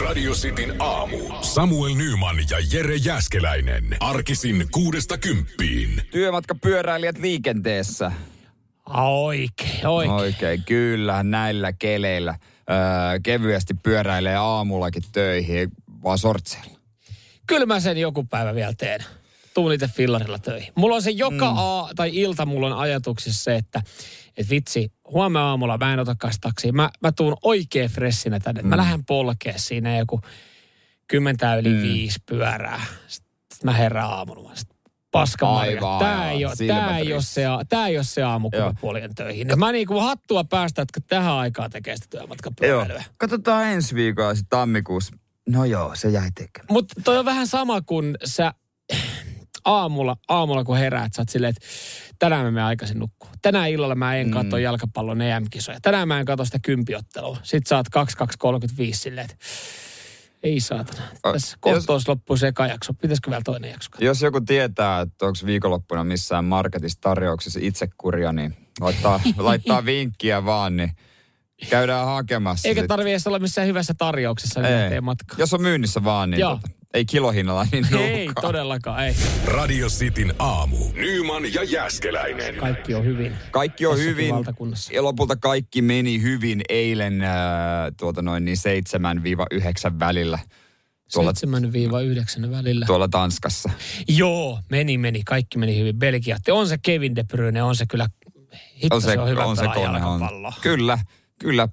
Radio Cityn aamu. Samuel Nyman ja Jere Jäskeläinen. Arkisin kuudesta kymppiin. Työmatkapyöräilijät liikenteessä. Oikein, oikein. Oikein, kyllä, näillä keleillä. Öö, kevyesti pyöräilee aamullakin töihin, vaan sortseilla. Kyllä mä sen joku päivä vielä teen. Tuun itse fillarilla töihin. Mulla on se joka mm. a, tai ilta mulla on ajatuksissa se, että et vitsi, huomenna aamulla mä en ota taksia. Mä, mä tuun oikein fressinä tänne. Mm. Mä lähden polkea siinä joku kymmentä yli mm. viisi pyörää. Sitten mä herään aamulla. Paska Aivan, Tää ei, ole, tää, ei ole se, tää ei ole se aamu, kun mä poljen töihin. Ja mä niinku hattua päästä, että tähän aikaan tekee sitä työmatkapyöräilyä. Katsotaan ensi viikolla sitten tammikuussa. No joo, se jäi tekemään. Mutta toi on vähän sama kuin sä aamulla, aamulla kun heräät, sä oot silleen, että tänään mä menen aikaisin nukkua. Tänään illalla mä en katso mm. jalkapallon EM-kisoja. Tänään mä en katso sitä kympiottelua. Sitten sä oot 22.35 silleen, että ei saatana. Tässä kohta jos, loppuu se eka jakso. Pitäisikö vielä toinen jakso? Jos joku tietää, että onko viikonloppuna missään marketissa tarjouksessa itsekuria, niin laittaa, laittaa vinkkiä vaan, niin käydään hakemassa. Eikä tarvitse olla missään hyvässä tarjouksessa, niin ei. matkaa. Jos on myynnissä vaan, niin Joo. Tota, ei kilohinnalla niin Ei todellakaan, ei. Radio Cityn aamu. Nyman ja Jäskeläinen. Kaikki on hyvin. Kaikki on hyvin. Ja lopulta kaikki meni hyvin eilen äh, tuota noin niin 7-9 välillä. Tuolla, 7-9 välillä. Tuolla Tanskassa. Joo, meni, meni. Kaikki meni hyvin. Belgia. On se Kevin De Bruyne, on se kyllä, hitto on se, se on hyvä on se kone, on. Kyllä, kyllä.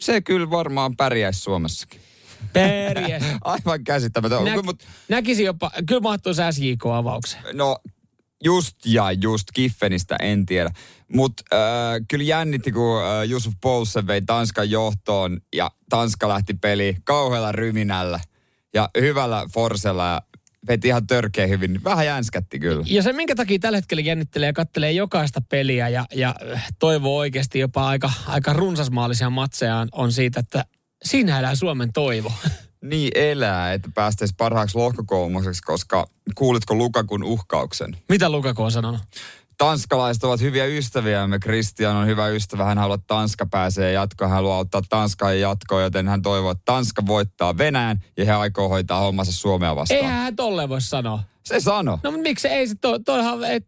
Se kyllä varmaan pärjäisi Suomessakin. Pärjäs. Aivan käsittämätön. Nä, Mut, näkisin jopa, kyllä mahtuisi SJK-avaukseen. No, just ja just Kiffenistä en tiedä. Mutta äh, kyllä jännitti, kun äh, Jusuf Poulsen vei Tanskan johtoon ja Tanska lähti peli kauhealla ryminällä ja hyvällä forsella ja veti ihan törkeä hyvin. Vähän jänskätti kyllä. Ja se, minkä takia tällä hetkellä jännittelee ja kattelee jokaista peliä ja, ja toivoo oikeasti jopa aika, aika runsasmaallisia matseja on siitä, että Siinä elää Suomen toivo. Niin elää, että päästäisiin parhaaksi lohkokolmoseksi, koska kuulitko Lukakun uhkauksen? Mitä Lukaku on sanonut? Tanskalaiset ovat hyviä ystäviä. Me Christian on hyvä ystävä. Hän haluaa, että Tanska pääsee jatkoon. Hän haluaa ottaa Tanskaa jatkoon, joten hän toivoo, että Tanska voittaa Venäjän ja he aikoo hoitaa hommansa Suomea vastaan. Eihän hän tolleen voi sanoa. Se sano. No mutta miksi ei se, to, toihan, et,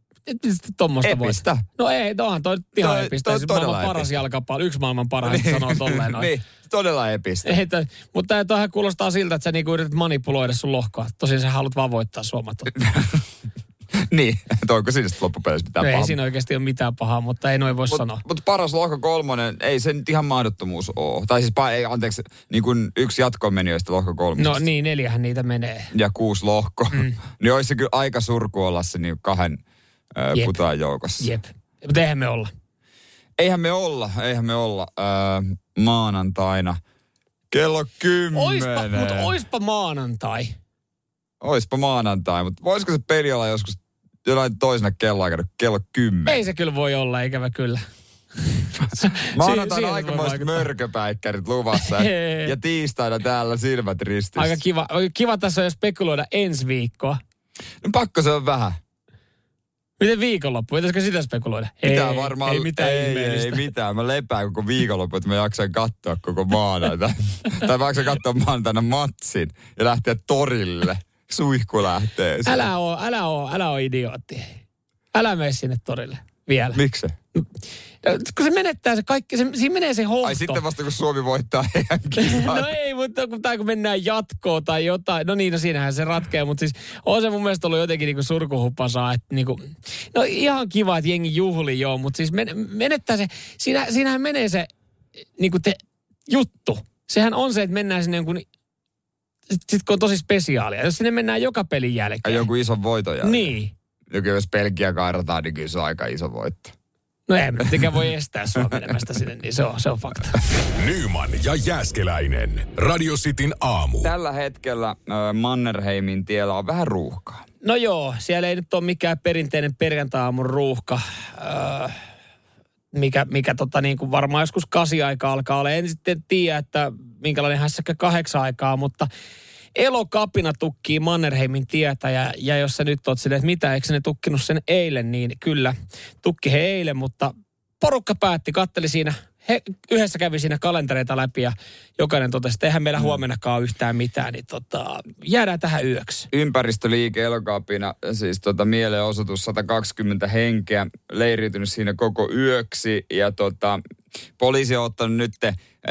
tuommoista Epistä. Voi. No ei, toihan toi ihan toi, epistä. Toi, siis maailman epistä. paras jalkapallo, yksi maailman paras, niin. sanoo tolleen noin. niin, todella epistä. Ei, to, mutta toihan kuulostaa siltä, että sä niinku yrität manipuloida sun lohkoa. Tosin sä haluat vaan voittaa suomat. niin, toiko siinä sitten loppupeleissä mitään no, pahaa? Ei siinä oikeasti ole mitään pahaa, mutta ei noin voi mut, sanoa. Mutta paras lohko kolmonen, ei se nyt ihan mahdottomuus ole. Tai siis, ei, anteeksi, niin kuin yksi jatkomenijöistä lohko kolmonen. No niin, neljähän niitä menee. Ja kuusi lohko. Mm. niin olisi se kyllä aika surku olla se niin kahden Jep. putaan joukossa. Jep. Mutta eihän me olla. Eihän me olla, eihän me olla öö, maanantaina kello kymmenen. Oispa, mutta oispa maanantai. Oispa maanantai, mutta voisiko se peli olla joskus jonain toisena kelloaikana kello kymmenen? Ei se kyllä voi olla, ikävä kyllä. Maanantaina aikamoiset mörköpäikkärit luvassa ja tiistaina täällä silmät ristissä. Aika kiva. Kiva tässä on jo spekuloida ensi viikkoa. No pakko se on vähän. Miten viikonloppu? Pitäisikö sitä spekuloida? Mitään ei, varmaan. Ei mitään ei, ei mitään. Mä lepään koko viikonloppu, että mä jaksan katsoa koko maanantaina. tai mä jaksan katsoa maanantaina matsin ja lähteä torille. Suihku lähtee. Älä oo, älä oo, älä oo idiootti. Älä mene sinne torille vielä. Miksi? Kun se menettää se kaikki, se, siinä menee se hohto. Ai sitten vasta kun Suomi voittaa No ei, mutta kun, tai kun mennään jatkoon tai jotain, no niin, no siinähän se ratkeaa, mutta siis on se mun mielestä ollut jotenkin niinku surkuhuppasaa, että niinku, no ihan kiva, että jengi juhli joo, mutta siis men, menettää se, siinä, siinähän menee se niinku te, juttu. Sehän on se, että mennään sinne jonkun sitten kun on tosi spesiaalia. Jos sinne mennään joka pelin jälkeen. Ja joku iso voito jälkeen. Niin. Joku jos Belgia kairataan, niin kyllä se on aika iso voitto. No ei mitenkään voi estää sua menemästä sinne, niin se on, se on fakta. Nyman ja Jääskeläinen. Radio Cityn aamu. Tällä hetkellä äh, Mannerheimin tiellä on vähän ruuhkaa. No joo, siellä ei nyt ole mikään perinteinen perjantai-aamun ruuhka. Äh, mikä, mikä tota niin kuin varmaan joskus kasi aika alkaa olla. En sitten tiedä, että minkälainen hässäkkä kahdeksan aikaa, mutta elokapina tukkii Mannerheimin tietä ja, ja jos sä nyt oot silleen, että mitä, eikö ne tukkinut sen eilen, niin kyllä, tukki he eilen, mutta porukka päätti, katteli siinä he yhdessä kävi siinä kalentereita läpi ja jokainen totesi, että eihän meillä mm. huomennakaan yhtään mitään, niin tota, jäädään tähän yöksi. Ympäristöliike Elokaapina, siis tota mielenosoitus 120 henkeä, leiriytynyt siinä koko yöksi ja tota, poliisi on ottanut nyt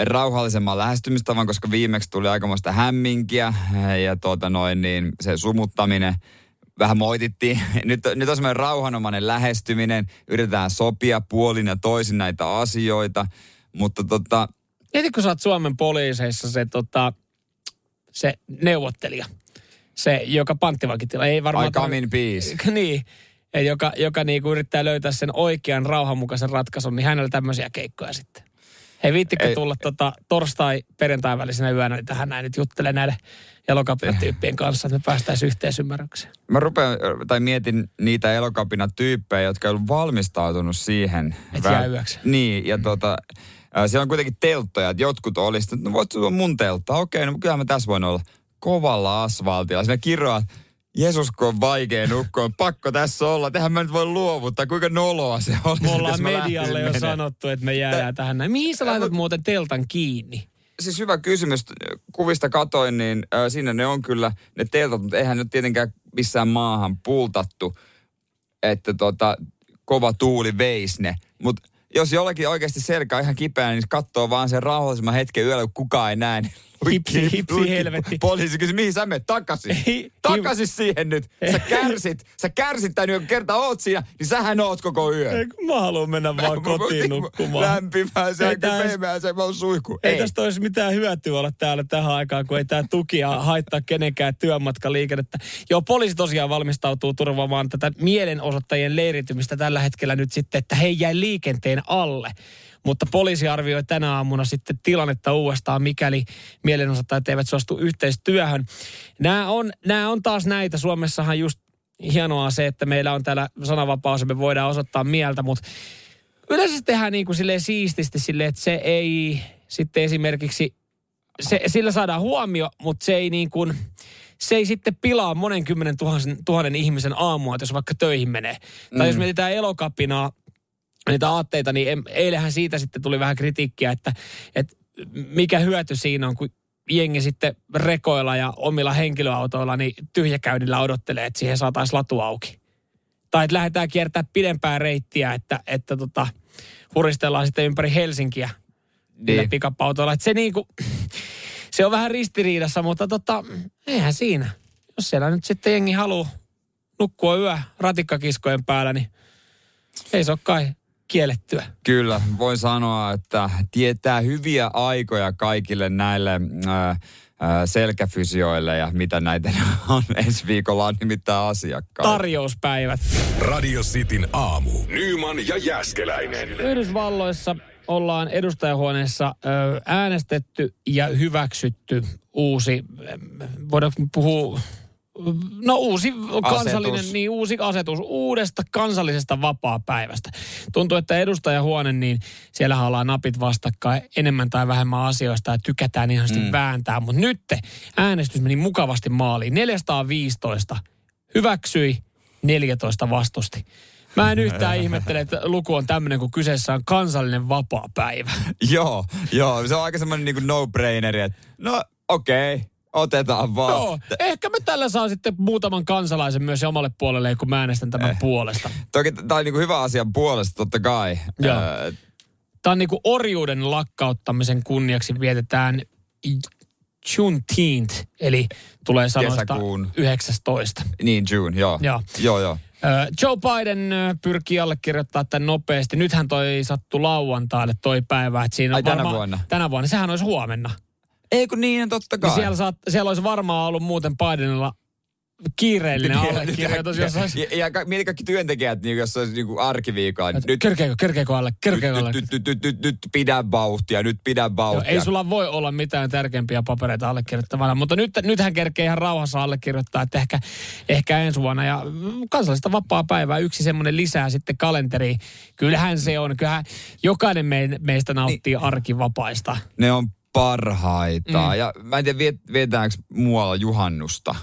rauhallisemman lähestymistavan, koska viimeksi tuli aikamoista hämminkiä ja tota noin, niin se sumuttaminen vähän moitittiin. Nyt, nyt on semmoinen rauhanomainen lähestyminen, yritetään sopia puolin ja toisin näitä asioita, mutta tota... Kun sä oot Suomen poliiseissa se, tota, se neuvottelija, se, joka panttivankitila, ei varmaan... I come in peace. niin, ja joka, joka niinku yrittää löytää sen oikean rauhanmukaisen ratkaisun, niin hänellä tämmöisiä keikkoja sitten. Hei, viittikö ei, tulla tota, torstai perjantai välisenä yönä, niin tähän näin nyt juttele näiden elokapinatyyppien kanssa, että me päästäisiin yhteisymmärrykseen. Mä rupean, tai mietin niitä elokapinatyyppejä, jotka on valmistautunut siihen. Että jää yöksi. Niin, ja tota, siellä on kuitenkin telttoja, että jotkut olisivat, että no voit tulla mun teltta. Okei, no kyllä mä tässä voin olla kovalla asfaltilla. Siinä kiroa, Jeesus, kun on vaikea nukkua, on pakko tässä olla. Tehän mä nyt voi luovuttaa, kuinka noloa se olisi. Me ollaan medialle jo sanottu, että me jäädään tähän näin. Mihin sä laitat muuten teltan kiinni? Siis hyvä kysymys. Kuvista katoin, niin äh, siinä ne on kyllä ne teltat, mutta eihän nyt tietenkään missään maahan pultattu, että tota, kova tuuli veisi ne. Mutta jos jollakin oikeasti selkä on ihan kipeä, niin katsoo vaan sen rauhallisemman hetken yöllä, kun kukaan ei näe, niin Hipsi, hipsi, helvetti. Poliisi kysyi, mihin sä menet takaisin? Takaisin siihen nyt. Sä kärsit, sä kärsit tän yön, kerta oot siinä, niin sähän oot koko yön. Ei, kun mä haluan mennä vaan mä, kotiin nukkumaan. Lämpimään se, pehmeään se, mä oon suihku. Ei, ei tästä olisi mitään hyötyä olla täällä tähän aikaan, kun ei tää tuki haittaa kenenkään työmatkaliikennettä. Joo, poliisi tosiaan valmistautuu turvaamaan tätä mielenosoittajien leiritymistä tällä hetkellä nyt sitten, että he jäi liikenteen alle. Mutta poliisi arvioi tänä aamuna sitten tilannetta uudestaan, mikäli mielenosoittajat eivät suostu yhteistyöhön. Nämä on, nämä on taas näitä. Suomessahan just hienoa se, että meillä on täällä sananvapaus ja me voidaan osoittaa mieltä, mutta yleensä tehdään niin kuin silleen siististi silleen, että se ei sitten esimerkiksi, se, sillä saadaan huomio, mutta se ei niin kuin, se ei sitten pilaa monen kymmenen tuhannen, tuhannen ihmisen aamua, jos vaikka töihin menee. Mm. Tai jos mm. mietitään elokapinaa, niitä aatteita, niin eilähän siitä sitten tuli vähän kritiikkiä, että, että mikä hyöty siinä on, kun jengi sitten rekoilla ja omilla henkilöautoilla niin tyhjäkäynnillä odottelee, että siihen saataisiin latu auki. Tai että lähdetään kiertää pidempää reittiä, että, että tota, huristellaan sitten ympäri Helsinkiä niin. pikapautoilla. Että se niinku, se on vähän ristiriidassa, mutta tota, eihän siinä. Jos siellä nyt sitten jengi haluaa nukkua yö ratikkakiskojen päällä, niin ei se ole kai kiellettyä. Kyllä, voin sanoa, että tietää hyviä aikoja kaikille näille ää, selkäfysioille ja mitä näitä on. Ensi viikolla on nimittäin asiakkaita. Tarjouspäivät. Radio Cityn aamu. Nyman ja Jäskeläinen. Yhdysvalloissa ollaan edustajahuoneessa äänestetty ja hyväksytty uusi, voidaanko puhua No uusi kansallinen, asetus. niin uusi asetus uudesta kansallisesta vapaa-päivästä. Tuntuu, että edustajahuone, niin siellä ollaan napit vastakkain enemmän tai vähemmän asioista ja tykätään ihan mm. vääntää. Mutta nyt äänestys meni mukavasti maaliin. 415 hyväksyi, 14 vastusti. Mä en yhtään ihmettele, että luku on tämmöinen, kun kyseessä on kansallinen vapaa-päivä. joo, joo. Se on aika semmoinen niin no-braineri, että no okei, okay Otetaan vaan. Joo, ehkä me tällä saa sitten muutaman kansalaisen myös omalle puolelle, kun mä äänestän tämän eh. puolesta. Toki tämä on niinku hyvä asia puolesta, totta kai. Joo. Tämä on niinku orjuuden lakkauttamisen kunniaksi vietetään Juneteenth, eli tulee sanoista Kesäkuun. 19. Niin, June, joo. Joo, joo. joo. Joe Biden pyrkii allekirjoittaa tämän nopeasti. Nythän toi sattu lauantaille toi päivä. Että siinä Ai tänä vuonna? Tänä vuonna. Sehän olisi huomenna. Ei kun niin, totta kai. Niin siellä, saat, siellä olisi varmaan ollut muuten Bidenilla kiireellinen allekirjoitus. Jos olisi... Ja, ja mieti kaikki työntekijät, niin jos olisi niin arkiviikolla. Nyt, kerkeekö, kerkeekö alle, kerkeekö alle. Nyt, nyt, nyt, nyt, nyt pidä vauhtia, nyt pidä vauhtia. Joo, ei sulla voi olla mitään tärkeämpiä papereita allekirjoittavana, mutta nyt, nythän kerkee ihan rauhassa allekirjoittaa, että ehkä, ehkä ensi vuonna. Ja kansallista vapaa-päivää yksi semmoinen lisää sitten kalenteriin. Kyllähän se on, kyllähän jokainen me, meistä nauttii niin, arkivapaista. Ne on parhaita. Mm. Ja mä en tiedä, viet, vietäänkö muualla juhannusta?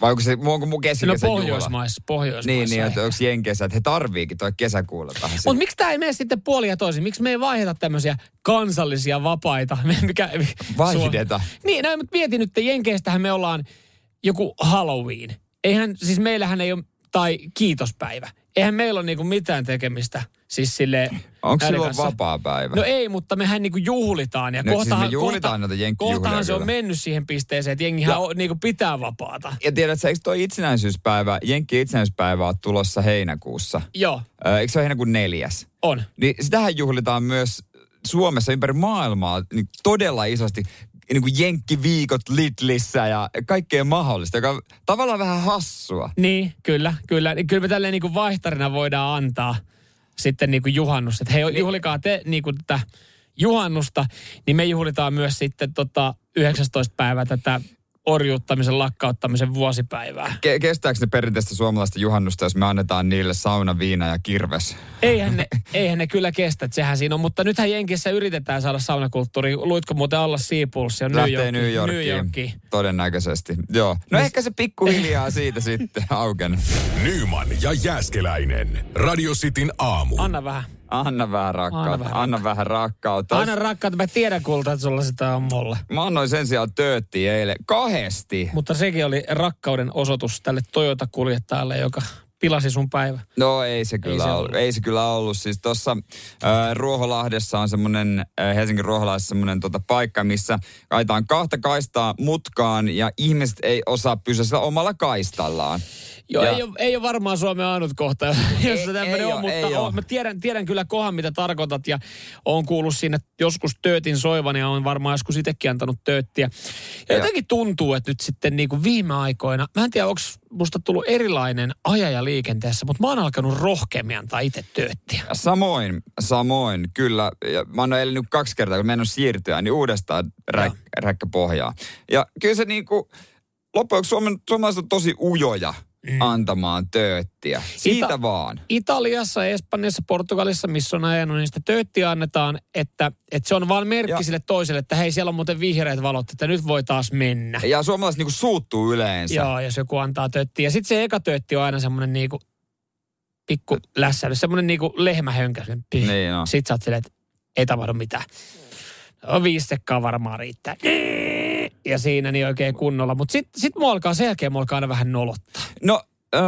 Vai onko se onko mun No keskikesän juhla? Pohjoismaissa, Pohjoismaissa. Niin, niin, että onko Jenkeissä, että he tarviikin toi kesäkuulla tähän. Mutta miksi tämä ei mene sitten puoli ja toisin? Miksi me ei vaihdeta tämmöisiä kansallisia vapaita? Mikä, Vaihdeta. Niin, no, mutta mietin nyt, että Jenkeistähän me ollaan joku Halloween. Eihän, siis meillähän ei ole, tai kiitospäivä. Eihän meillä ole niinku mitään tekemistä. Siis sille Onko silloin vapaa päivä? No ei, mutta mehän niinku juhlitaan. Ja No, siis kohtahan, me juhlitaan noita jenkkijuhlia Kohtahan se on mennyt siihen pisteeseen, että jengihän Ja- on, niinku pitää vapaata. Ja tiedätkö, eikö toi itsenäisyyspäivä, Jenkki itsenäisyyspäivä on tulossa heinäkuussa? Joo, Ö, eikö se ole heinäkuun neljäs? on. Niin sitähän juhlitaan myös Suomessa ympäri maailmaa niin todella isosti. Niin kuin jenkkiviikot Lidlissä ja kaikkea mahdollista, joka on tavallaan vähän hassua. Niin, kyllä, kyllä. Niin Kyllä me tälleen niinku vaihtarina voidaan antaa sitten niinku juhannus. Että hei, juhlikaa te niinku tätä juhannusta, niin me juhlitaan myös sitten tota 19. päivää tätä orjuuttamisen lakkauttamisen vuosipäivää. Ke- kestääkö ne perinteistä suomalaista juhannusta, jos me annetaan niille sauna, viina ja kirves? Eihän ne, eihän ne kyllä kestä, että sehän siinä on. Mutta nythän Jenkissä yritetään saada saunakulttuuri. Luitko muuten ja New Lähtee Yorkiin? New Yorkiin. New Yorkiin. Todennäköisesti, joo. No ehkä se pikkuhiljaa siitä sitten auken. Nyman ja Jääskeläinen. Radio Cityn aamu. Anna vähän. Anna vähän rakkautta. Anna Anna vähän vähän, vähän rakkautta. Anna rakkaat, mä tiedän kulta, että sulla sitä on mulle. Mä annoin sen sijaan töötti eilen. Kahdesti. Mutta sekin oli rakkauden osoitus tälle Toyota-kuljettajalle, joka pilasi sun päivä. No ei se kyllä se ollut. ollut. Ei se kyllä ollut. Siis tuossa äh, Ruoholahdessa on semmoinen, äh, Helsingin Ruoholahdessa semmoinen tota, paikka, missä aitaan kahta kaistaa mutkaan ja ihmiset ei osaa pysyä sillä omalla kaistallaan. Joo, Ja- ei ole, ei ole varmaan Suomen ainut kohta, jossa tämmöinen ei on, oo, mutta ei on, mä tiedän, tiedän kyllä kohan, mitä tarkoitat ja on kuullut siinä joskus töötin soivan ja on varmaan joskus itsekin antanut tööttiä. Ja Ja- jotenkin tuntuu, että nyt sitten niin kuin viime aikoina, mä en tiedä, onko musta tullut erilainen ajaja liikenteessä, mutta mä oon alkanut rohkeammin antaa itse tööttiä. Samoin, samoin, kyllä. Ja mä oon eilen nyt kaksi kertaa, kun mennyt siirtyä, niin uudestaan räk, räkkäpohjaa. Ja kyllä se niinku, loppujen lopuksi Suomen, suomalaiset on tosi ujoja. Antamaan tööttiä. Siitä Ita- vaan. Italiassa, Espanjassa, Portugalissa, missä on ajanut, niin sitä tööttiä annetaan, että, että se on vaan merkki Ja- sille toiselle, että hei, siellä on muuten vihreät valot, että nyt voi taas mennä. Ja suomalaiset niinku suuttuu yleensä. Joo, jos joku antaa tööttiä. Ja sitten se eka töötti on aina semmoinen niinku pikku lässäily, semmoinen niinku lehmähönkä. semmonen pih. Niin on. Sitten sä oot silleen, että ei tapahdu mitään. No, viisi sekkaa varmaan riittää. Ja siinä niin oikein kunnolla. Mutta sitten sit mua alkaa, sen jälkeen mua alkaa aina vähän nolottaa. No, öö,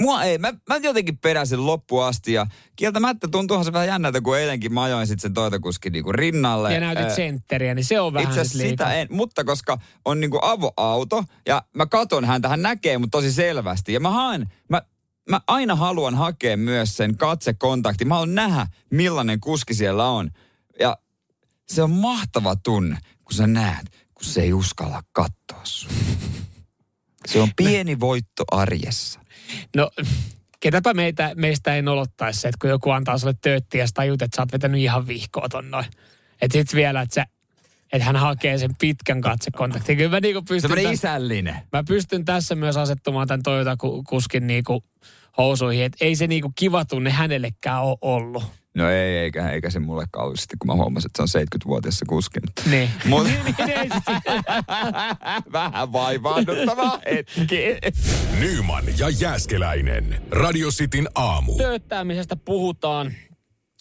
mua ei. Mä, mä jotenkin peräsin loppuun asti ja kieltämättä tuntuuhan se vähän jännältä, kun eilenkin mä ajoin sitten sen toitakuskin niinku rinnalle. Ja näytit sentteriä, niin se on vähän Itse sitä en, mutta koska on niinku avoauto ja mä katon häntä, hän näkee mut tosi selvästi. Ja mä haen, mä, mä aina haluan hakea myös sen katsekontakti. Mä haluan nähdä, millainen kuski siellä on. Ja se on mahtava tunne, kun sä näet, kun se ei uskalla katsoa sun. Se on pieni voitto arjessa. No, ketäpä meitä, meistä ei nolottaisi se, että kun joku antaa sulle tööttiä ja sä tajut, että sä oot vetänyt ihan vihkoa ton noin. Että sit vielä, että, sä, että hän hakee sen pitkän katsekontaktin. Kyllä mä niinku pystyn, tässä, isällinen. mä pystyn tässä myös asettumaan tämän Toyota-kuskin niinku housuihin. Että ei se niinku kiva tunne hänellekään ole ollut. No ei, eikä, eikä se mulle kauheasti, kun mä huomasin, että se on 70-vuotias se kuski. Niin. Mut- niin, niin, ei sit- Vähän vaivaannuttava hetki. Nyman ja Jääskeläinen. Radio Cityn aamu. Tööttäämisestä puhutaan.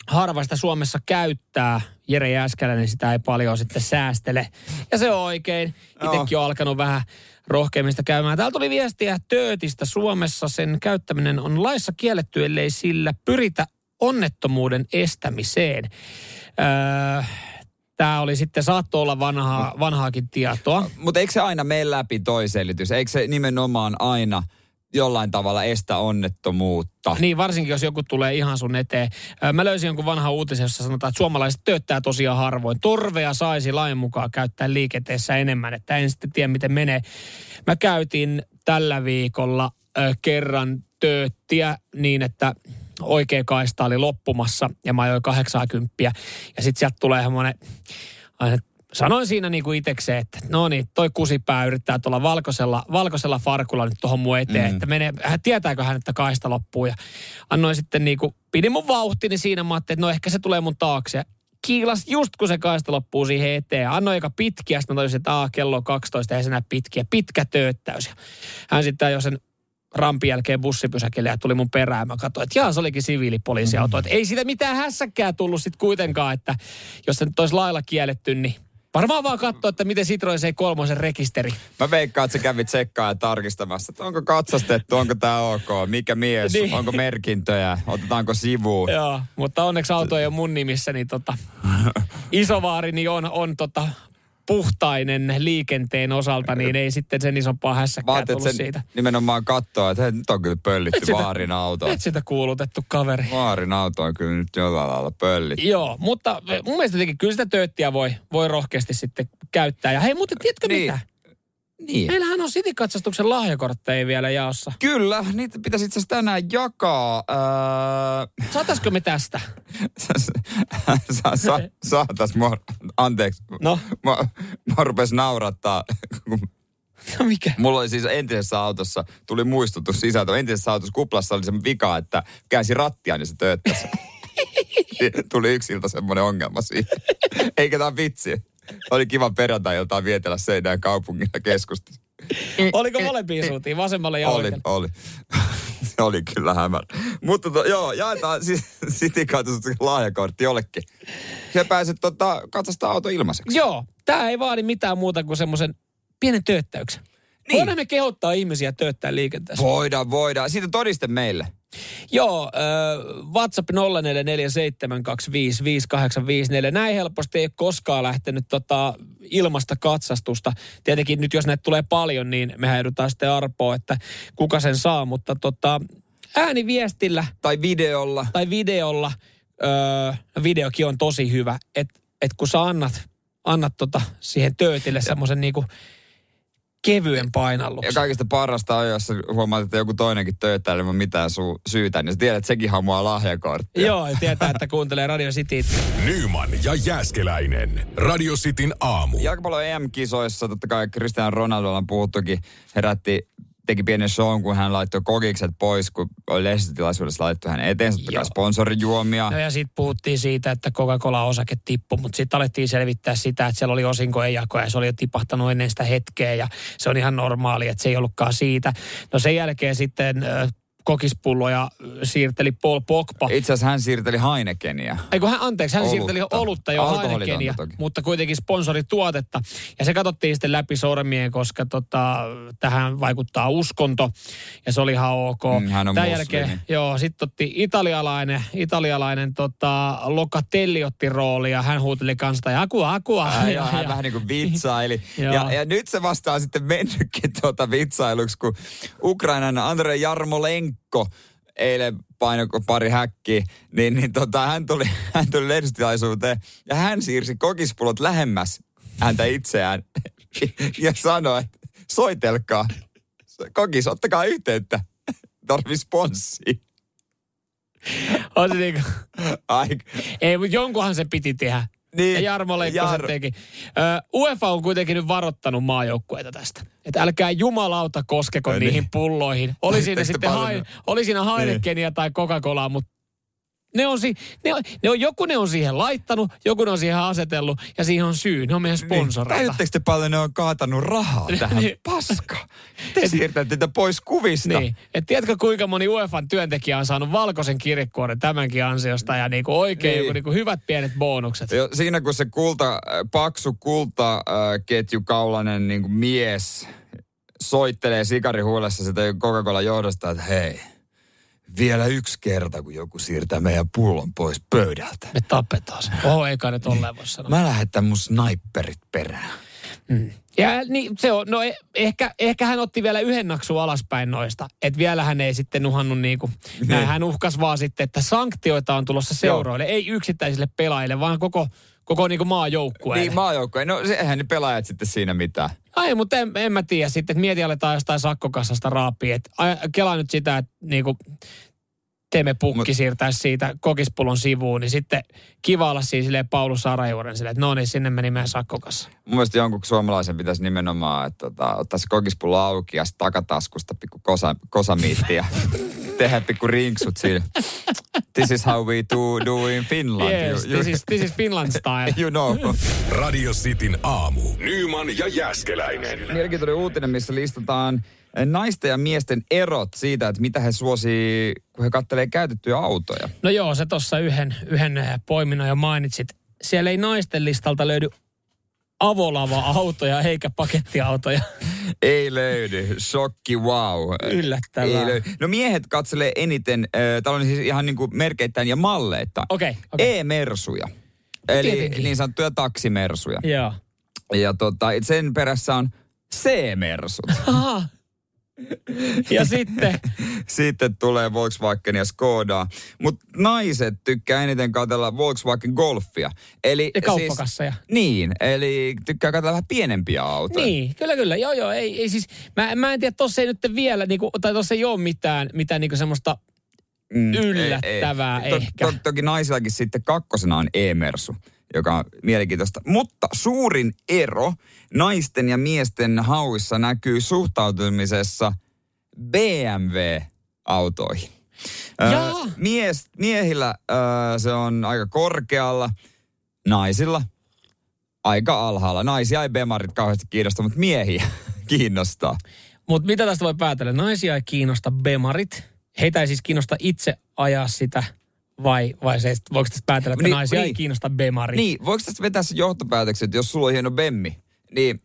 Harva sitä Suomessa käyttää. Jere Jääskeläinen sitä ei paljon sitten säästele. Ja se on oikein. Itsekin on alkanut vähän rohkeammin sitä käymään. Täällä tuli viestiä töötistä Suomessa. Sen käyttäminen on laissa kielletty, ellei sillä pyritä onnettomuuden estämiseen. Öö, Tämä oli sitten, saattoi olla vanhaa, vanhaakin tietoa. Mutta eikö se aina mene läpi toi selitys? Eikö se nimenomaan aina jollain tavalla estä onnettomuutta? Niin, varsinkin jos joku tulee ihan sun eteen. Ö, Mä löysin jonkun vanhan uutisen, jossa sanotaan, että suomalaiset tööttää tosiaan harvoin. Torvea saisi lain mukaan käyttää liikenteessä enemmän, että en sitten tiedä, miten menee. Mä käytin tällä viikolla ö, kerran tööttiä niin, että oikea kaista oli loppumassa ja mä ajoin 80. Ja sitten sieltä tulee semmoinen, sanoin siinä niin kuin itekseen, että no niin, toi kusipää yrittää tuolla valkoisella, valkoisella farkulla nyt tuohon mun eteen, mm. että menee, hän, tietääkö hän, että kaista loppuu. Ja annoin sitten niin kuin, pidin mun vauhtini siinä, mä ajattelin, että no ehkä se tulee mun taakse. kiilas just kun se kaista loppuu siihen eteen. Annoin aika pitkiä, sitten mä toisin, että Aa, kello on 12, ei se enää pitkiä. Pitkä tööttäys. Hän sitten jo sen rampin jälkeen bussipysäkille ja tuli mun perään. Mä katsoin, että jaa, se olikin siviilipoliisiauto. Mm. Että ei siitä mitään hässäkkää tullut sitten kuitenkaan, että jos se nyt olisi lailla kielletty, niin Varmaan vaan katsoa, että miten Citroen C3 rekisteri. Mä veikkaan, että sä kävit tsekkaa ja tarkistamassa, että onko katsastettu, onko tämä ok, mikä mies, niin. onko merkintöjä, otetaanko sivuun. Joo, mutta onneksi auto ei ole mun nimissä, niin tota, isovaarini on, on tota, puhtainen liikenteen osalta, niin ei sitten sen isompaa hässäkkää Vaatit tullut sen siitä. nimenomaan katsoa, että hei, nyt on kyllä pöllitty et vaarin auto. Et sitä kuulutettu kaveri. Vaarin auto on kyllä nyt jollain lailla pöllitty. Joo, mutta mun mielestä kyllä sitä tööttiä voi, voi rohkeasti sitten käyttää. Ja hei, mutta tiedätkö niin. mitä? Niin. Meillähän on City-katsastuksen lahjakortteja vielä jaossa. Kyllä, niitä pitäisi itse asiassa tänään jakaa. Öö... Saataisiko me tästä? sa, sa, saatais, mua, anteeksi. No? Mä, mä rupesin naurattaa. No mikä? Mulla oli siis entisessä autossa, tuli muistutus sisältö. Entisessä autossa kuplassa oli se vika, että käänsi rattia, niin se tööttäisi. tuli yksi ilta semmoinen ongelma siihen. Eikä tämä vitsi. Oli kiva perjantai-iltaan vietellä Seinäjän kaupungilla keskustassa. Oliko molempiin suuntiin, vasemmalle ja Oli, oikealle? oli. Se oli kyllä hämärä. Mutta to, joo, jaetaan City lahjakortti jollekin. Se pääset tota, katsastaa auto ilmaiseksi. Joo, tämä ei vaadi mitään muuta kuin semmoisen pienen tööttäyksen. Niin. Voidaan me kehottaa ihmisiä tööttää liikenteessä. Voidaan, voidaan. Siitä todiste meille. Joo, äh, WhatsApp 0447255854. Näin helposti ei ole koskaan lähtenyt tota ilmasta katsastusta. Tietenkin nyt jos näitä tulee paljon, niin mehän joudutaan sitten arpoa, että kuka sen saa. Mutta tota, ääniviestillä. Tai videolla. Tai videolla. Öö, videokin on tosi hyvä. Että et kun sä annat, annat tota siihen töötille semmoisen niinku kevyen painalluksen. Ja kaikista parasta on, jos huomaat, että joku toinenkin tööttää ilman mitään su- syytä, niin sä tiedät, että sekin hamuaa lahjakorttia. Joo, ja tietää, että kuuntelee Radio City. Nyman ja Jääskeläinen. Radio Cityn aamu. Jalkapallo EM-kisoissa, totta kai Cristiano Ronaldo on puhuttukin, herätti teki pienen shown, kun hän laittoi kokikset pois, kun oli lehdistötilaisuudessa laittoi hän eteen, totta sponsorijuomia. No ja sitten puhuttiin siitä, että Coca-Cola-osake tippui, mutta sitten alettiin selvittää sitä, että siellä oli osinko ei jako ja se oli jo tipahtanut ennen sitä hetkeä ja se on ihan normaali, että se ei ollutkaan siitä. No sen jälkeen sitten kokispulloja siirteli Paul Pogba. Itse asiassa hän siirteli Heinekeniä. Eikö hän, anteeksi, hän olutta. siirteli olutta jo Heinekeniä, mutta kuitenkin sponsorituotetta. Ja se katsottiin sitten läpi sormien, koska tota, tähän vaikuttaa uskonto. Ja se oli ihan ok. Mm, hän on Tämän jälkeen, joo, sitten otti italialainen, italialainen tota, Locatelli otti rooli ja hän huuteli kanssa, ja akua, akua. Ja, ja, hän vähän niin kuin vitsaili. ja, ja, nyt se vastaa sitten mennytkin tuota vitsailuksi, kun Ukrainan Andrei Jarmolenko Mikko eilen paino pari häkkiä, niin, niin tota, hän tuli, hän tuli lehdistötilaisuuteen ja hän siirsi kokispullot lähemmäs häntä itseään ja sanoi, että soitelkaa. Kokis, ottakaa yhteyttä. Tarvii sponssia. On se niinku... Ai. Ei, mutta jonkunhan se piti tehdä. Niin, ja Jarmo Leikkosen Jar... teki. Uh, UEFA on kuitenkin nyt varoittanut maajoukkueita tästä. Että älkää jumalauta koskeko ja niihin niin. pulloihin. Oli siinä sitten hain, oli siinä Heinekenia niin. tai Coca-Colaa, mutta ne on, si, ne on, ne on, joku ne on siihen laittanut, joku ne on siihen asetellut ja siihen on syy. Ne on meidän niin. sponsoreita. Niin. te paljon ne on kaatanut rahaa tähän? niin. Paska. Te siirtätte tätä pois kuvista. Niin. Et tiedätkö kuinka moni UEFan työntekijä on saanut valkoisen kirjekuoren tämänkin ansiosta ja niinku oikein niin. joku niinku hyvät pienet bonukset. Jo, siinä kun se kulta, äh, paksu kulta äh, niinku mies soittelee sikarihuulessa sitä Coca-Cola johdosta, että hei – vielä yksi kerta, kun joku siirtää meidän pullon pois pöydältä. Me tapetaan se. Oho, eikä ne tolleen voi sanoa. Mä lähetän mun sniperit perään. Mm. Ja niin, se on, no e- ehkä, ehkä hän otti vielä yhden naksu alaspäin noista. Että vielä hän ei sitten uhannut niinku, niin. näin hän uhkas vaan sitten, että sanktioita on tulossa seuroille. Joo. Ei yksittäisille pelaajille, vaan koko, koko niinku maajoukkueelle. Niin, maajoukkueelle. No eihän ne pelaajat sitten siinä mitään. Ai, mutta en, en mä tiedä sitten, että mieti aletaan jostain sakkokassasta raapia. Että kela nyt sitä, että niinku, Teme Pukki Mut, siirtäisi siitä kokispullon sivuun, niin sitten kiva olla siinä silleen Paulus Sarajuoren silleen, että no niin, sinne meni meidän sakkokassa. Mun mielestä jonkun suomalaisen pitäisi nimenomaan, että tota, ottaa se kokispullo auki ja takataskusta pikku kosa. tehdä pikku rinksut siinä. This is how we do, do in Finland. Yes, you, you, this is, this is Finland style. you know. Radio Cityn aamu. Nyman ja Jäskeläinen. Mielenkiintoinen uutinen, missä listataan naisten ja miesten erot siitä, että mitä he suosii, kun he kattelee käytettyjä autoja. No joo, se tuossa yhden, yhden eh, poiminnan jo mainitsit. Siellä ei naisten listalta löydy avolava-autoja eikä pakettiautoja. Ei löydy. Shokki, wow. Yllättävää. Ei löydy. No miehet katselee eniten, äh, täällä on siis ihan niin kuin merkeittäin ja malleita. Okei, okay, okay. E-mersuja. Eli Tietenkin. niin sanottuja taksimersuja. Joo. Ja tota, sen perässä on C-mersut. Aha. Ja sitten, Sitten tulee Volkswagen ja Skoda. Mutta naiset tykkää eniten katsella Volkswagen Golfia. Eli Ja kauppakasseja. Siis, niin, eli tykkää katsella vähän pienempiä autoja. niin, kyllä, kyllä. Joo, joo. Ei, ei siis, mä, mä en tiedä, tossa ei nyt vielä, niinku, tai tossa ei ole mitään, mitään niinku semmoista Mm, yllättävää ei, ei. ehkä. To, to, toki naisillakin sitten kakkosena on E-mersu, joka on mielenkiintoista. Mutta suurin ero naisten ja miesten hauissa näkyy suhtautumisessa BMW-autoihin. Ö, Jaa. mies, miehillä ö, se on aika korkealla, naisilla aika alhaalla. Naisia ei bemarit kauheasti kiinnosta, mutta miehiä kiinnostaa. Mutta mitä tästä voi päätellä? Naisia ei kiinnosta bemarit. Heitä ei siis kiinnosta itse ajaa sitä, vai, vai se, voiko tästä päätellä, että Niin, naisia ei niin. kiinnosta bemarit? Niin, voiko tästä vetää se johtopäätöksen, että jos sulla on hieno bemmi, niin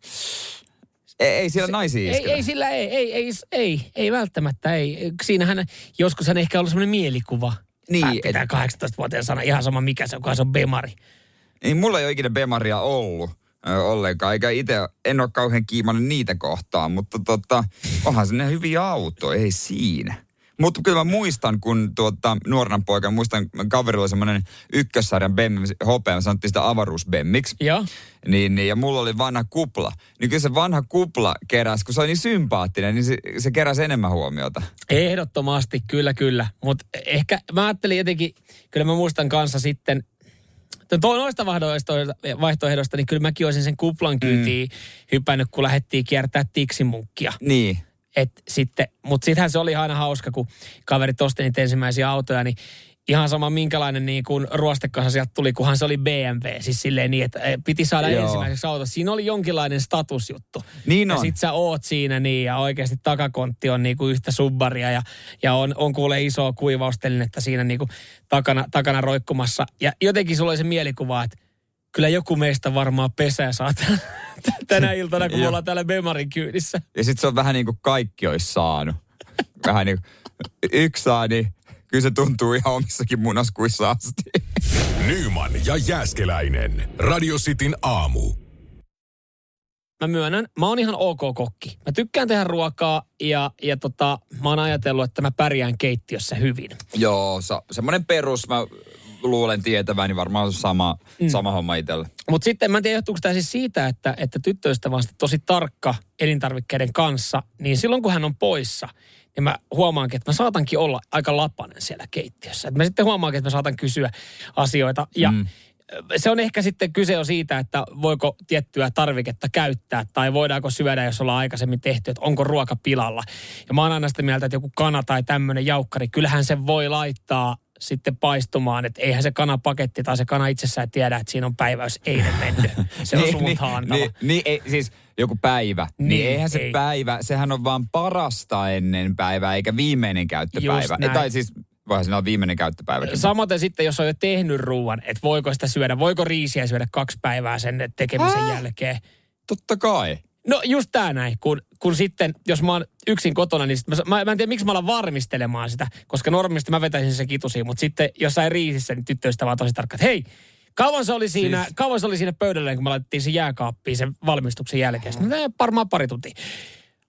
ei, ei siellä naisia Ei, ei sillä ei, ei, ei, ei, ei välttämättä ei. Siinähän joskus hän ehkä ollut semmoinen mielikuva. Niin, Pää- Pitää et- 18-vuotiaan sana ihan sama mikä se on, kun se on bemari. Niin mulla ei ole ikinä bemaria ollut ö, ollenkaan, eikä itse, en ole kauhean kiimainen niitä kohtaan, mutta tota, onhan se ne hyviä autoja, ei siinä. Mutta kyllä mä muistan, kun tuota, nuorena poikana, muistan kaverilla oli semmoinen ykkössarjan bemmi, hopea, me sanottiin sitä avaruusbemmiksi. Joo. Niin, niin, ja mulla oli vanha kupla. Niin kyllä se vanha kupla keräsi, kun se oli niin sympaattinen, niin se, se keräsi enemmän huomiota. Ehdottomasti, kyllä, kyllä. Mutta ehkä mä ajattelin jotenkin, kyllä mä muistan kanssa sitten, Tuo noista vaihtoehdoista, vaihtoehdoista, niin kyllä mäkin olisin sen kuplan kyytiin mm. hypännyt, kun lähdettiin kiertää tiksimunkkia. Niin. Et sitten, mutta sittenhän se oli aina hauska, kun kaverit osti niitä ensimmäisiä autoja, niin ihan sama minkälainen niin kuin ruostekasa sieltä tuli, kunhan se oli BMW. Siis silleen niin, että eh, piti saada Joo. ensimmäiseksi auto. Siinä oli jonkinlainen statusjuttu. Niin ja on. sit sä oot siinä niin, ja oikeasti takakontti on niin kuin yhtä subbaria ja, ja on, on kuule isoa kuivaustelinettä siinä niin kuin takana, takana roikkumassa. Ja jotenkin sulla oli se mielikuva, että kyllä joku meistä varmaan pesää saa tän- tänä iltana, kun me ollaan täällä Bemarin kyydissä. Ja sitten se on vähän niin kuin kaikki olisi saanut. Vähän niin kuin yksi saa, niin kyllä se tuntuu ihan omissakin munaskuissa asti. Nyman ja Jääskeläinen. Radio Cityn aamu. mä myönnän, mä oon ihan ok kokki. Mä tykkään tehdä ruokaa ja, ja tota, mä oon ajatellut, että mä pärjään keittiössä hyvin. Joo, sa- semmoinen perus, mä luulen tietäväni varmaan on sama, mm. sama homma itsellä. Mutta sitten mä en tiedä, johtuuko tämä siis siitä, että, että tyttöystävä on sitten tosi tarkka elintarvikkeiden kanssa, niin silloin kun hän on poissa, niin mä huomaankin, että mä saatankin olla aika lapanen siellä keittiössä. Et mä sitten huomaankin, että mä saatan kysyä asioita ja mm. se on ehkä sitten kyse on siitä, että voiko tiettyä tarviketta käyttää tai voidaanko syödä, jos ollaan aikaisemmin tehty, että onko ruoka pilalla. Ja mä oon aina sitä mieltä, että joku kana tai tämmöinen jaukkari, kyllähän se voi laittaa sitten paistumaan, että eihän se kanapaketti tai se kana itsessään tiedä, että siinä on päiväys eilen mennyt. Se on niin, suuntaan antava. niin, niin, ei, siis joku päivä. Niin, Niin, niin eihän se ei. päivä, sehän on vaan parasta ennen päivää, eikä viimeinen käyttöpäivä. Näin. Tai siis, voihan siinä olla viimeinen käyttöpäivä. Samaten sitten, jos on jo tehnyt ruoan, että voiko sitä syödä, voiko riisiä syödä kaksi päivää sen tekemisen Hää? jälkeen. Totta kai. No just tää näin, kun, kun sitten, jos mä oon yksin kotona, niin mä, mä, mä en tiedä, miksi mä alan varmistelemaan sitä, koska normaalisti mä vetäisin se kitusiin, mutta sitten jossain riisissä, niin tyttöystä vaan tosi tarkka, että hei, kauan se oli siinä, Siis- kauan se oli siinä pöydällä, kun me laitettiin se jääkaappiin sen valmistuksen jälkeen. Sitten tein varmaan pari tuntia.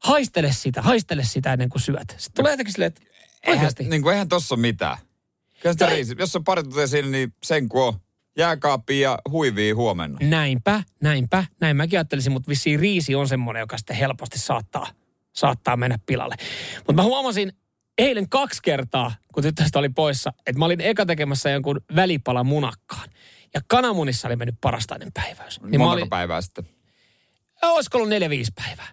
Haistele sitä, haistele sitä ennen kuin syöt. Sitten tulee jotenkin silleen, että Eihän, oikeasti. niin kuin, eihän tossa ole mitään. Kyllä sitä riisi. Jos on pari tuntia siinä, niin sen kun on jääkaappi ja huivii huomenna. Näinpä, näinpä, näin mäkin ajattelisin, mutta vissiin riisi on semmoinen, joka sitten helposti saattaa, saattaa mennä pilalle. Mutta mä huomasin eilen kaksi kertaa, kun tyttöstä oli poissa, että mä olin eka tekemässä jonkun välipala munakkaan. Ja kananmunissa oli mennyt parastainen päiväys. Niin Montako olin, päivää sitten? olisiko ollut neljä, viisi päivää.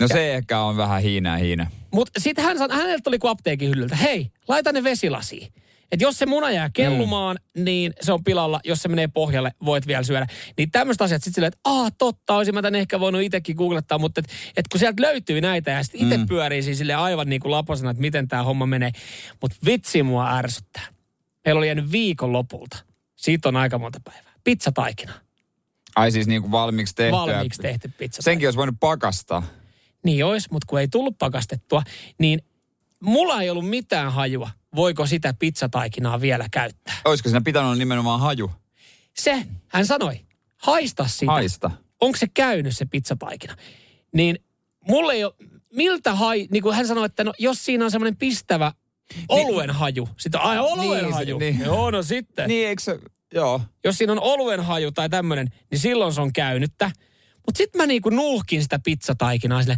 No se ehkä on vähän hiinä hiinä. Mutta sitten hän, häneltä tuli kuin apteekin hyllyltä, hei, laita ne vesilasiin. Että jos se muna jää kellumaan, mm. niin se on pilalla. Jos se menee pohjalle, voit vielä syödä. Niin tämmöiset asiat sitten silleen, että aah, totta, olisin mä tän ehkä voinut itsekin googlettaa, mutta et, et kun sieltä löytyy näitä ja sitten itse mm. pyörii siis sille aivan niin kuin laposena, että miten tämä homma menee. Mutta vitsi mua ärsyttää. Meillä oli jäänyt viikon lopulta. Siitä on aika monta päivää. Pizzataikina. Ai siis niin kuin valmiiksi tehty. Valmiiksi tehty pizza. Senkin olisi voinut pakastaa. Niin olisi, mutta kun ei tullut pakastettua, niin mulla ei ollut mitään hajua, voiko sitä pizzataikinaa vielä käyttää. Olisiko siinä pitänyt olla nimenomaan haju? Se, hän sanoi, haista sitä. Haista. Onko se käynyt se pizzataikina? Niin mulle ei ole, miltä hai, niin kuin hän sanoi, että no, jos siinä on semmoinen pistävä oluen haju. Sitten ai oluen Niin, haju. niin. Joo, no sitten. Niin, eikö se... Joo. Jos siinä on oluen haju tai tämmöinen, niin silloin se on käynyttä. Mutta sitten mä niinku nuuhkin sitä pizzataikinaa sille,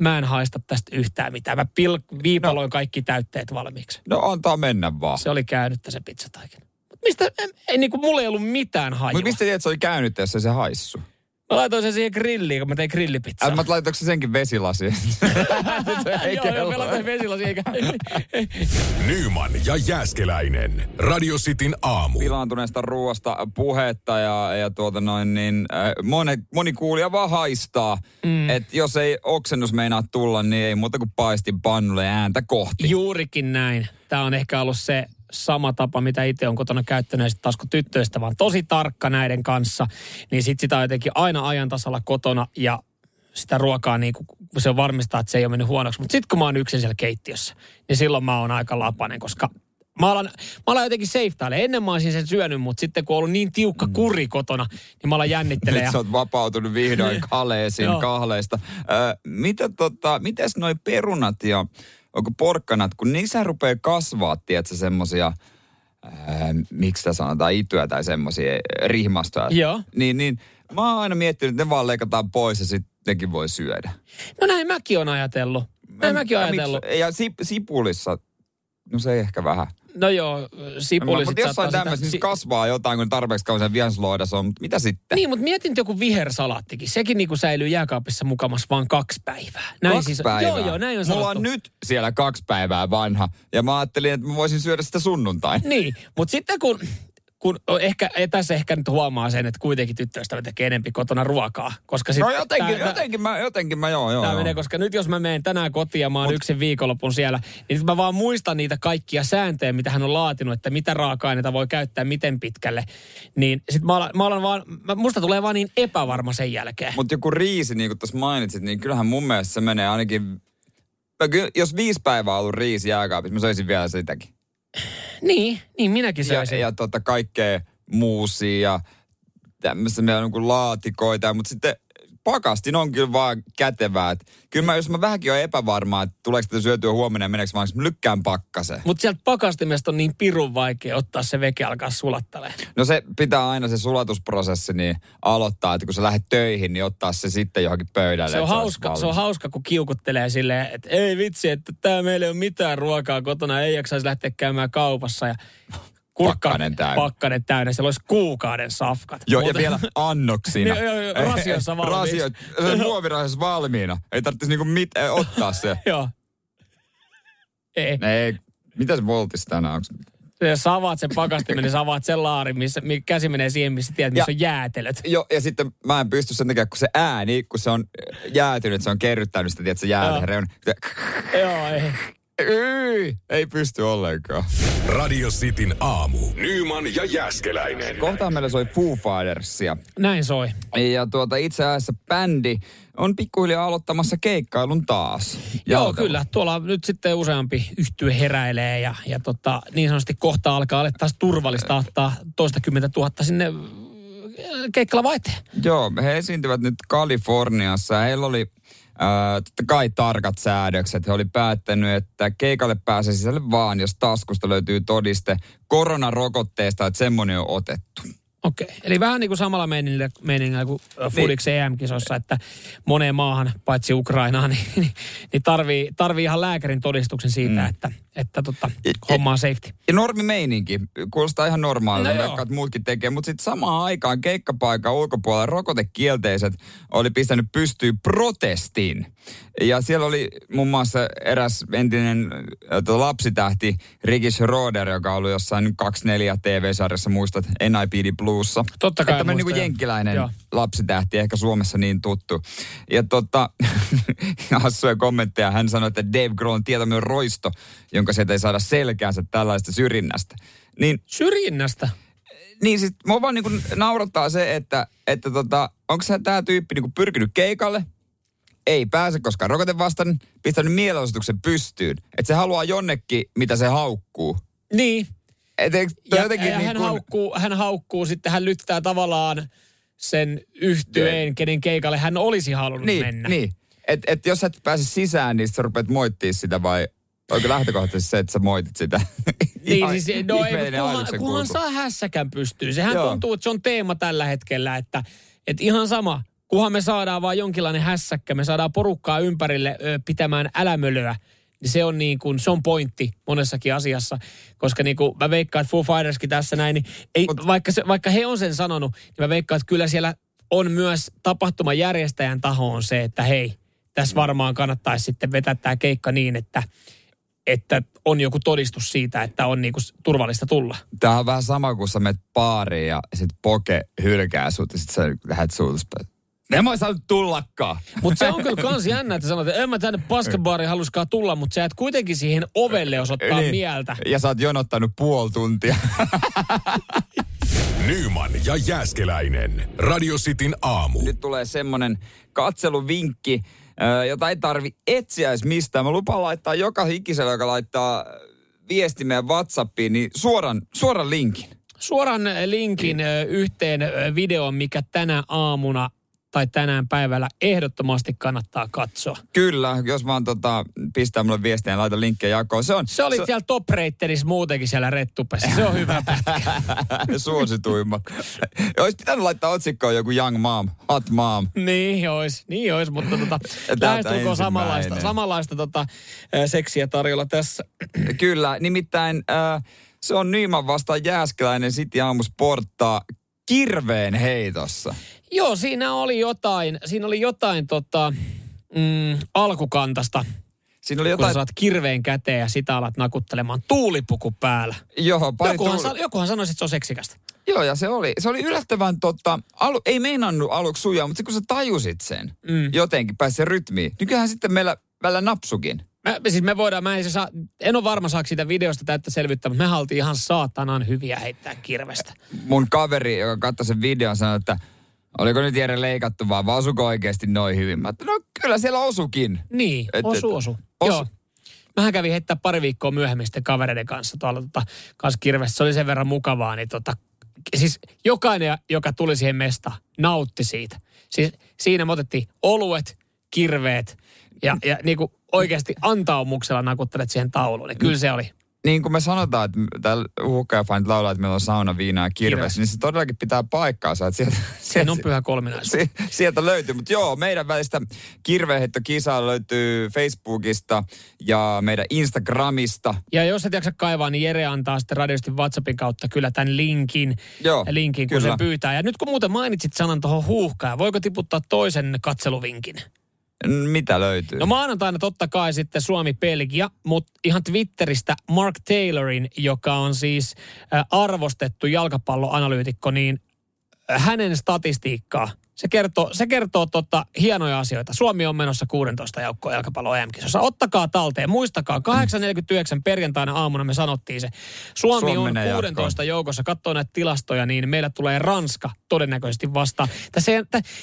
mä en haista tästä yhtään mitään. Mä pil- viipaloin no. kaikki täytteet valmiiksi. No antaa mennä vaan. Se oli käynyttä se pizzataikina. Mut mistä, ei, ei niinku, mulla ei ollut mitään hajua. Mutta mistä tiedät, että se oli käynyt, ei se haissu? Mä laitoin sen siihen grilliin, kun mä tein grillipizzaa. Mä laitoinko se senkin vesilasiin? Joo, joo, mä laitoin vesilasi eikä. Nyman ja Jääskeläinen. Radio Cityn aamu. Pilaantuneesta ruoasta puhetta ja, ja tuota noin niin, äh, moni, moni kuulija vaan haistaa. Mm. Että jos ei oksennus meinaa tulla, niin ei muuta kuin paistin pannulle ääntä kohti. Juurikin näin. Tämä on ehkä ollut se sama tapa, mitä itse on kotona käyttänyt, ja sitten taas kun tyttöistä vaan tosi tarkka näiden kanssa, niin sitten sitä on jotenkin aina ajan tasalla kotona, ja sitä ruokaa niin kuin, se on varmistaa, että se ei ole mennyt huonoksi. Mutta sitten kun mä oon yksin siellä keittiössä, niin silloin mä oon aika lapanen, koska mä alan, mä alan jotenkin safetaile. Ennen mä olisin sen syönyt, mutta sitten kun on ollut niin tiukka kuri kotona, niin mä alan jännittelee. Nyt sä oot vapautunut vihdoin kaleesiin Joo. kahleista. Ö, mitä tota, mites noi perunat ja onko porkkanat, kun niissä rupeaa kasvaa, tiedätkö, semmosia, ää, miksi sitä sanotaan, ityä tai semmosia rihmastoja. Joo. Niin, niin mä oon aina miettinyt, että ne vaan leikataan pois ja sitten nekin voi syödä. No näin mäkin on ajatellut. Näin mäkin on Ja miksi- ajatellut. Ja sip, sipulissa, no se ei ehkä vähän. No joo, sipuli Mutta sit jossain tämmöisessä sitä- niin kasvaa jotain, kun tarpeeksi kauan sen vihansloidassa on, mutta mitä sitten? Niin, mutta mietin joku vihersalaattikin. Sekin niinku säilyy jääkaapissa mukamas vain kaksi päivää. Näin kaksi siis, päivää. Joo, joo, näin on Mulla sanottu. on nyt siellä kaksi päivää vanha. Ja mä ajattelin, että mä voisin syödä sitä sunnuntain. Niin, mutta sitten kun, kun ehkä, tässä ehkä nyt huomaa sen, että kuitenkin tyttöystävä tekee enempi kotona ruokaa. Koska sit No jotenkin, tää- tää- jotenkin, mä, jotenkin mä joo, joo. Tämä joo. menee, koska nyt jos mä menen tänään kotiin ja mä oon yksin viikonlopun siellä, niin mä vaan muistan niitä kaikkia sääntöjä, mitä hän on laatinut, että mitä raaka-aineita voi käyttää miten pitkälle. Niin sit mä alan, mä alan vaan, mä, musta tulee vaan niin epävarma sen jälkeen. Mutta joku riisi, niin kuin tuossa mainitsit, niin kyllähän mun mielestä se menee ainakin... Jos viisi päivää on ollut riisi jääkaapissa, mä söisin vielä sitäkin. Niin, niin minäkin Ja, söisin. ja tota, kaikkea muusia ja tämmöistä meillä on niin laatikoita, mutta sitten pakastin on kyllä vaan kätevää. Et Kyllä mä, jos mä vähänkin olen epävarmaa, että tuleeko tätä syötyä huomenna ja meneekö vaan, mä lykkään pakkaseen. Mutta sieltä pakastimesta on niin pirun vaikea ottaa se veke alkaa sulattelee. No se pitää aina se sulatusprosessi niin aloittaa, että kun sä lähdet töihin, niin ottaa se sitten johonkin pöydälle. Se on, hauska, se on hauska, kun kiukuttelee silleen, että ei vitsi, että tää meillä ei ole mitään ruokaa kotona, ei jaksaisi lähteä käymään kaupassa ja kurkka, Pakkanen täynnä. Pakkanen täynnä, siellä olisi kuukauden safkat. Joo, ja Muuten- vielä annoksina. Joo, joo, joo, rasiossa valmiiksi. Rasio, se muovirasiossa valmiina. Ei tarvitsisi niinku mit, eh, ottaa se. Joo. Ei. Ei, mitä se voltis tänään? Onks... Ja sä avaat sen pakastimen, niin sä avaat sen laarin, missä mi- käsi menee siihen, missä tiedät, missä Ja- on jäätelöt. Joo, ja sitten mä en pysty sen takia, kun se ääni, kun se on jäätynyt, se on kerryttänyt sitä, tiedätkö, jäätelöä. Joo, ei. Ei, ei pysty ollenkaan. Radio Cityn aamu. Nyman ja Jääskeläinen. Kohtaan meillä soi Foo Fightersia. Näin soi. Ja tuota, itse asiassa bändi on pikkuhiljaa aloittamassa keikkailun taas. Joo, kyllä. Tuolla nyt sitten useampi yhtye heräilee ja, ja tota, niin sanotusti kohta alkaa olla taas turvallista ottaa toista kymmentä tuhatta sinne äh, keikkala vaiteen. Joo, he esiintyvät nyt Kaliforniassa. Heillä oli totta kai tarkat säädökset. He oli päättänyt, että keikalle pääsee sisälle vaan, jos taskusta löytyy todiste koronarokotteesta, että semmoinen on otettu. Okei, eli vähän niin kuin samalla meiningillä, meiningillä kuin Niin. Fudix EM-kisossa, että moneen maahan, paitsi Ukrainaan, niin, niin, niin tarvii, tarvii ihan lääkärin todistuksen siitä, mm. että, että tota, homma on safety. Ja normimeininki, kuulostaa ihan normaalilta, No vaikka muutkin tekee, mutta sitten samaan aikaan keikkapaikan ulkopuolella rokotekielteiset oli pistänyt pystyyn protestin. Ja siellä oli muun muassa eräs entinen äh, tota lapsitähti Ricky Schroeder, joka ollut jossain 24 TV-sarjassa, muistat, NIPD Bluessa. Totta kai Että niin joo. jenkkiläinen Joo. lapsitähti, ehkä Suomessa niin tuttu. Ja tota, hassuja kommentteja. Hän sanoi, että Dave Grohl on tietämön roisto, jonka sieltä ei saada selkäänsä tällaista syrjinnästä. Niin, Syrjinnästä. niin siis mua vaan niin naurattaa se, että, että tota, onko tämä tyyppi niin pyrkinyt keikalle, ei pääse koskaan rokote vastaan, pistänyt mielenosoituksen pystyyn. Että se haluaa jonnekin, mitä se haukkuu. Niin. Et, toi Ja, jotenkin ja niin hän, kuin- haukkuu, hän haukkuu, sitten hän lyttää tavallaan sen yhtyeen, kenen keikalle hän olisi halunnut niin, mennä. Niin, että et jos et pääse sisään, niin sä rupeat moittia sitä vai onko lähtökohtaisesti se, että sä moitit sitä? Niin, siis, no ei, kunhan, kunhan saa hässäkän pystyy. Sehän Joo. tuntuu, että se on teema tällä hetkellä, että, että ihan sama, kunhan me saadaan vaan jonkinlainen hässäkkä, me saadaan porukkaa ympärille ö, pitämään älämölöä, niin se on niin kuin, se on pointti monessakin asiassa. Koska niin kuin mä veikkaan, että Foo Fighterskin tässä näin, niin ei, vaikka, se, vaikka he on sen sanonut, niin mä veikkaan, että kyllä siellä on myös tapahtuman järjestäjän taho on se, että hei, tässä varmaan kannattaisi sitten vetää tämä keikka niin, että että on joku todistus siitä, että on niinku s- turvallista tulla. Tämä on vähän sama kuin sä menet baariin ja sit poke hylkää sut ja sit sä lähdet suutuspäin. En mä saanut tullakaan. Mutta se on kyllä kans jännä, että sanot, että en mä tänne paskabaariin haluskaan tulla, mutta sä et kuitenkin siihen ovelle osoittaa Niin. mieltä. Ja sä oot jonottanut puoli tuntia. Nyman ja Jääskeläinen. Radio Cityn aamu. Nyt tulee semmonen katseluvinkki, jota ei tarvi etsiä edes mistään. Mä lupaan laittaa joka ikisellä, joka laittaa viesti meidän Whatsappiin, niin suoran, suoran linkin. Suoran linkin yhteen videoon, mikä tänä aamuna tai tänään päivällä ehdottomasti kannattaa katsoa. Kyllä, jos vaan tota, pistää mulle viestiä ja laita linkkejä jakoon. Se on Se oli siellä top muutenkin siellä rettupessa. Se on hyvä pätkä. suosituimmat. Olisi pitänyt laittaa otsikkoon joku Young Mom, Hot Mom. Niin ois, niin ois, mutta tota, lähestulkoon samanlaista, samanlaista tota, seksiä tarjolla tässä. Kyllä, nimittäin äh, se on Nyman vastaan Jääskeläinen City Aamu Sporttaa kirveen heitossa. Joo, siinä oli jotain, siinä oli jotain tota, mm, alkukantasta, Siinä oli kun jotain, sä saat kirveen käteen ja sitä alat nakuttelemaan tuulipuku päällä. joo, pari Jokuhan, tuuli- sa, jokuhan sanoisi, että se on seksikästä. Joo, ja se oli, se oli yllättävän, tota, alu, ei meinannut aluksi sujaa, mutta kun sä tajusit sen, Mm. jotenkin pääsi sen rytmiin. Nykyään sitten meillä välillä napsukin. Mä, siis me voidaan, mä en, se saa, en ole varma saako siitä videosta täyttä selvittää, mutta me haltiin ihan saatanan hyviä heittää kirvestä. Mun kaveri, joka katsoi sen videon, sanoi, että oliko nyt Jere leikattu vaan, vai osuko oikeasti noin hyvin? Mä, no kyllä siellä osukin. Niin, Et- osu, et- osu. osu. Joo. Mähän kävin heittää pari viikkoa myöhemmin sitten kavereiden kanssa tuolla tota, kanssa kirvestä. Se oli sen verran mukavaa, niin tota, siis jokainen, joka tuli siihen mestaan, nautti siitä. Siis siinä me otettiin oluet, kirveet ja, ja niin kuin oikeasti antaumuksella nakuttelet siihen tauluun. Niin kyllä se oli. Niin kuin me sanotaan, että täällä huuhkajafanit laulaa, että meillä on sauna, viina ja kirves, Kirves. niin se todellakin pitää paikkaansa. Että sieltä, Sen on pyhä kolminaisuus. Si- sieltä löytyy. Mutta joo, meidän välistä kirveenheittokisaa löytyy Facebookista ja meidän Instagramista. Ja jos et jaksa kaivaa, niin Jere antaa sitten radiosti WhatsAppin kautta kyllä tämän linkin, Joo, linkin kun kyllä. sen pyytää. Ja nyt kun muuten mainitsit sanan tuohon huuhkaan, voiko tiputtaa toisen katseluvinkin? Mitä löytyy? No maanantaina totta kai sitten Suomi-Belgia, mutta ihan Twitteristä Mark Taylorin, joka on siis arvostettu jalkapalloanalyytikko, niin hänen statistiikkaa, se kertoo, se kertoo tota, hienoja asioita. Suomi on menossa 16 joukkoa jalkapallo em Ottakaa talteen, muistakaa, 8.49 perjantaina aamuna me sanottiin se. Suomi, Suomi on menee 16 joukossa. Katsoo näitä tilastoja, niin meillä tulee Ranska todennäköisesti vastaan. Tässä,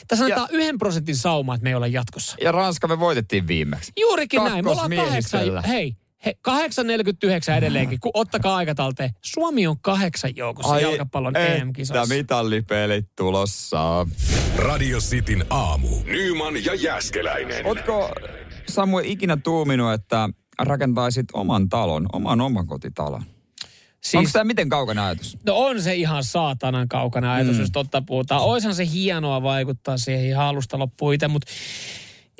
tässä annetaan yhden prosentin sauma, että me ei ole jatkossa. Ja Ranska me voitettiin viimeksi. Juurikin näin. Me ollaan kahdeksan, hei, he, 8.49 edelleenkin, kun ottakaa aikatalteen. Suomi on kahdeksan joukossa jalkapallon että EM-kisoissa. mitallipelit tulossa. Radio Cityn aamu. Nyman ja Jääskeläinen. Ootko Samuel ikinä tuuminut, että rakentaisit oman talon, oman omakotitalon? Siis, Onko tämä miten kaukana ajatus? No on se ihan saatanan kaukana ajatus, mm. jos totta puhutaan. Oishan se hienoa vaikuttaa siihen ihan alusta loppuun itse, mutta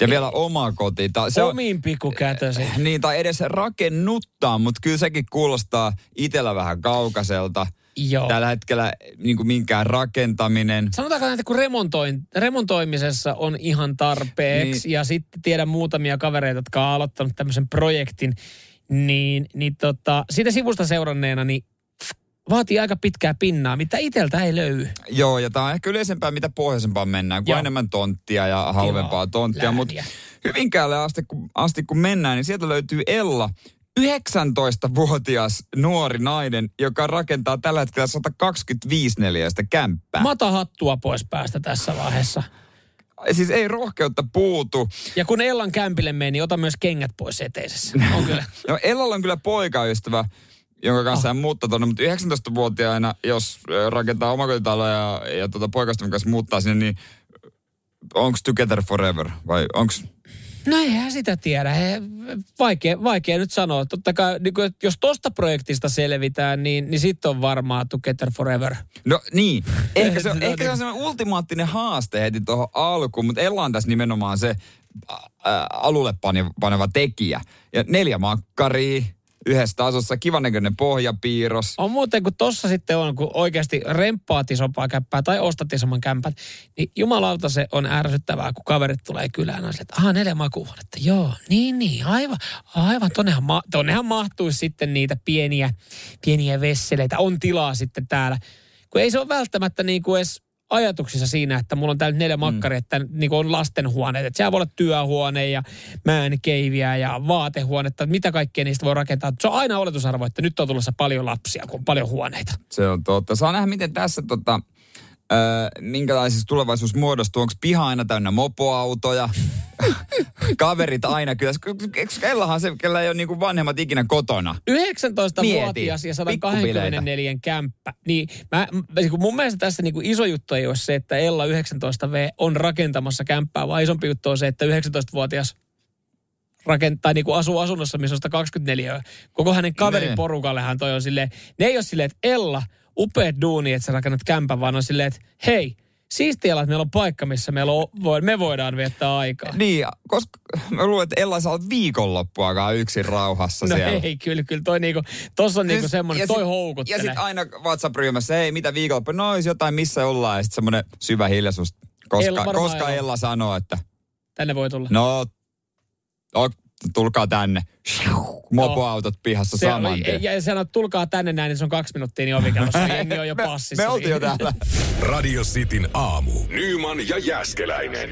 ja vielä oma koti. Se Omiin pikkukätösi. Niin, tai edes rakennuttaa, mutta kyllä sekin kuulostaa itsellä vähän kaukaiselta. Joo. Tällä hetkellä niin kuin minkään rakentaminen. Sanotaanko että kun remontoin, remontoimisessa on ihan tarpeeksi, niin. ja sitten tiedän muutamia kavereita, jotka on aloittanut tämmöisen projektin, niin, niin tota, siitä sivusta seuranneena, niin vaatii aika pitkää pinnaa, mitä iteltä ei löydy. Joo, ja tämä on ehkä yleisempää, mitä pohjoisempaan mennään, kun Joo. enemmän tonttia ja halvempaa Joo, tonttia. Mutta Hyvinkäälle asti kun, asti kun mennään, niin sieltä löytyy Ella, 19-vuotias nuori nainen, joka rakentaa tällä hetkellä 125 neliöistä kämppää. Mata hattua pois päästä tässä vaiheessa. Siis ei rohkeutta puutu. Ja kun Ellan kämpille meni, niin ota myös kengät pois eteisessä. On kyllä. no, Ellalla on kyllä poikaystävä, jonka kanssa oh. hän muuttaa tuonne, mutta 19-vuotiaana, jos rakentaa omakotitaloa ja, ja tuota poikasta kanssa muuttaa sinne, niin onko together forever vai onko... No eihän sitä tiedä. He, vaikea, vaikea nyt sanoa. Totta kai, niin kuin, jos tosta projektista selvitään, niin, niin sitten on varmaan Together Forever. No niin. Ehkä se, on, ehkä se on semmoinen ultimaattinen haaste heti tuohon alkuun, mutta Ella on tässä nimenomaan se ää, alulle paneva tekijä. Ja neljä makkaria, yhdessä tasossa, kivan näköinen pohjapiirros. On muuten, kun tossa sitten on, kun oikeasti remppaat isompaa käppää tai ostat isomman kämpän, niin jumalauta se on ärsyttävää, kun kaverit tulee kylään. Että aha, neljä makuuhuonetta. Joo, niin, niin, aivan, aivan. Tonnehan, ma- tonnehan mahtuisi sitten niitä pieniä, pieniä vesseleitä. On tilaa sitten täällä. Kun ei se ole välttämättä niin kuin edes ajatuksissa siinä, että mulla on täällä neljä mm. makkaria, mm. että niin on lastenhuoneet. Että siellä voi olla työhuone ja määnkeiviä ja vaatehuonetta. Mitä kaikkea niistä voi rakentaa. Se on aina oletusarvo, että nyt on tulossa paljon lapsia, kun on paljon huoneita. Se on totta. Saa nähdä, miten tässä tota, minkälaisessa tulevaisuus muodostuu. Onko piha aina täynnä mopoautoja? Kaverit aina kyllä. Kellahan se, kellä ei ole niinku vanhemmat ikinä kotona. 19-vuotias ja 124 kämppä. Niin mä, niinku mun mielestä tässä niinku iso juttu ei ole se, että Ella 19V on rakentamassa kämppää, vaan isompi juttu on se, että 19-vuotias rakentaa, niin kuin asuu asunnossa, missä on 124. Koko hänen kaverin porukallehan toi on silleen, ne ei ole silleen, että Ella – upea duuni, että sä rakennat kämpän, vaan on silleen, että hei, siistiä, että meillä on paikka, missä meillä on, me voidaan viettää aikaa. Niin, koska mä luulen, että Ella saa viikonloppuakaan yksin rauhassa no siellä. ei, kyllä, kyllä. Toi niinku, tossa on niinku semmoinen, toi houkuttelee. Ja sitten aina WhatsApp-ryhmässä, hei, mitä viikonloppu? No, olisi jotain, missä ollaan. Ja sitten semmoinen syvä hiljaisuus, koska Ella, koska Ella. Sanoo, että... Tänne voi tulla. No, tulkaa tänne. Mopoautot pihassa se, saman tien. Ja sanot, tulkaa tänne näin, niin se on kaksi minuuttia, niin ovikellossa. Jengi on jo passissa. Me, me oltiin jo täällä. Radio Cityn aamu. Nyman ja Jäskeläinen.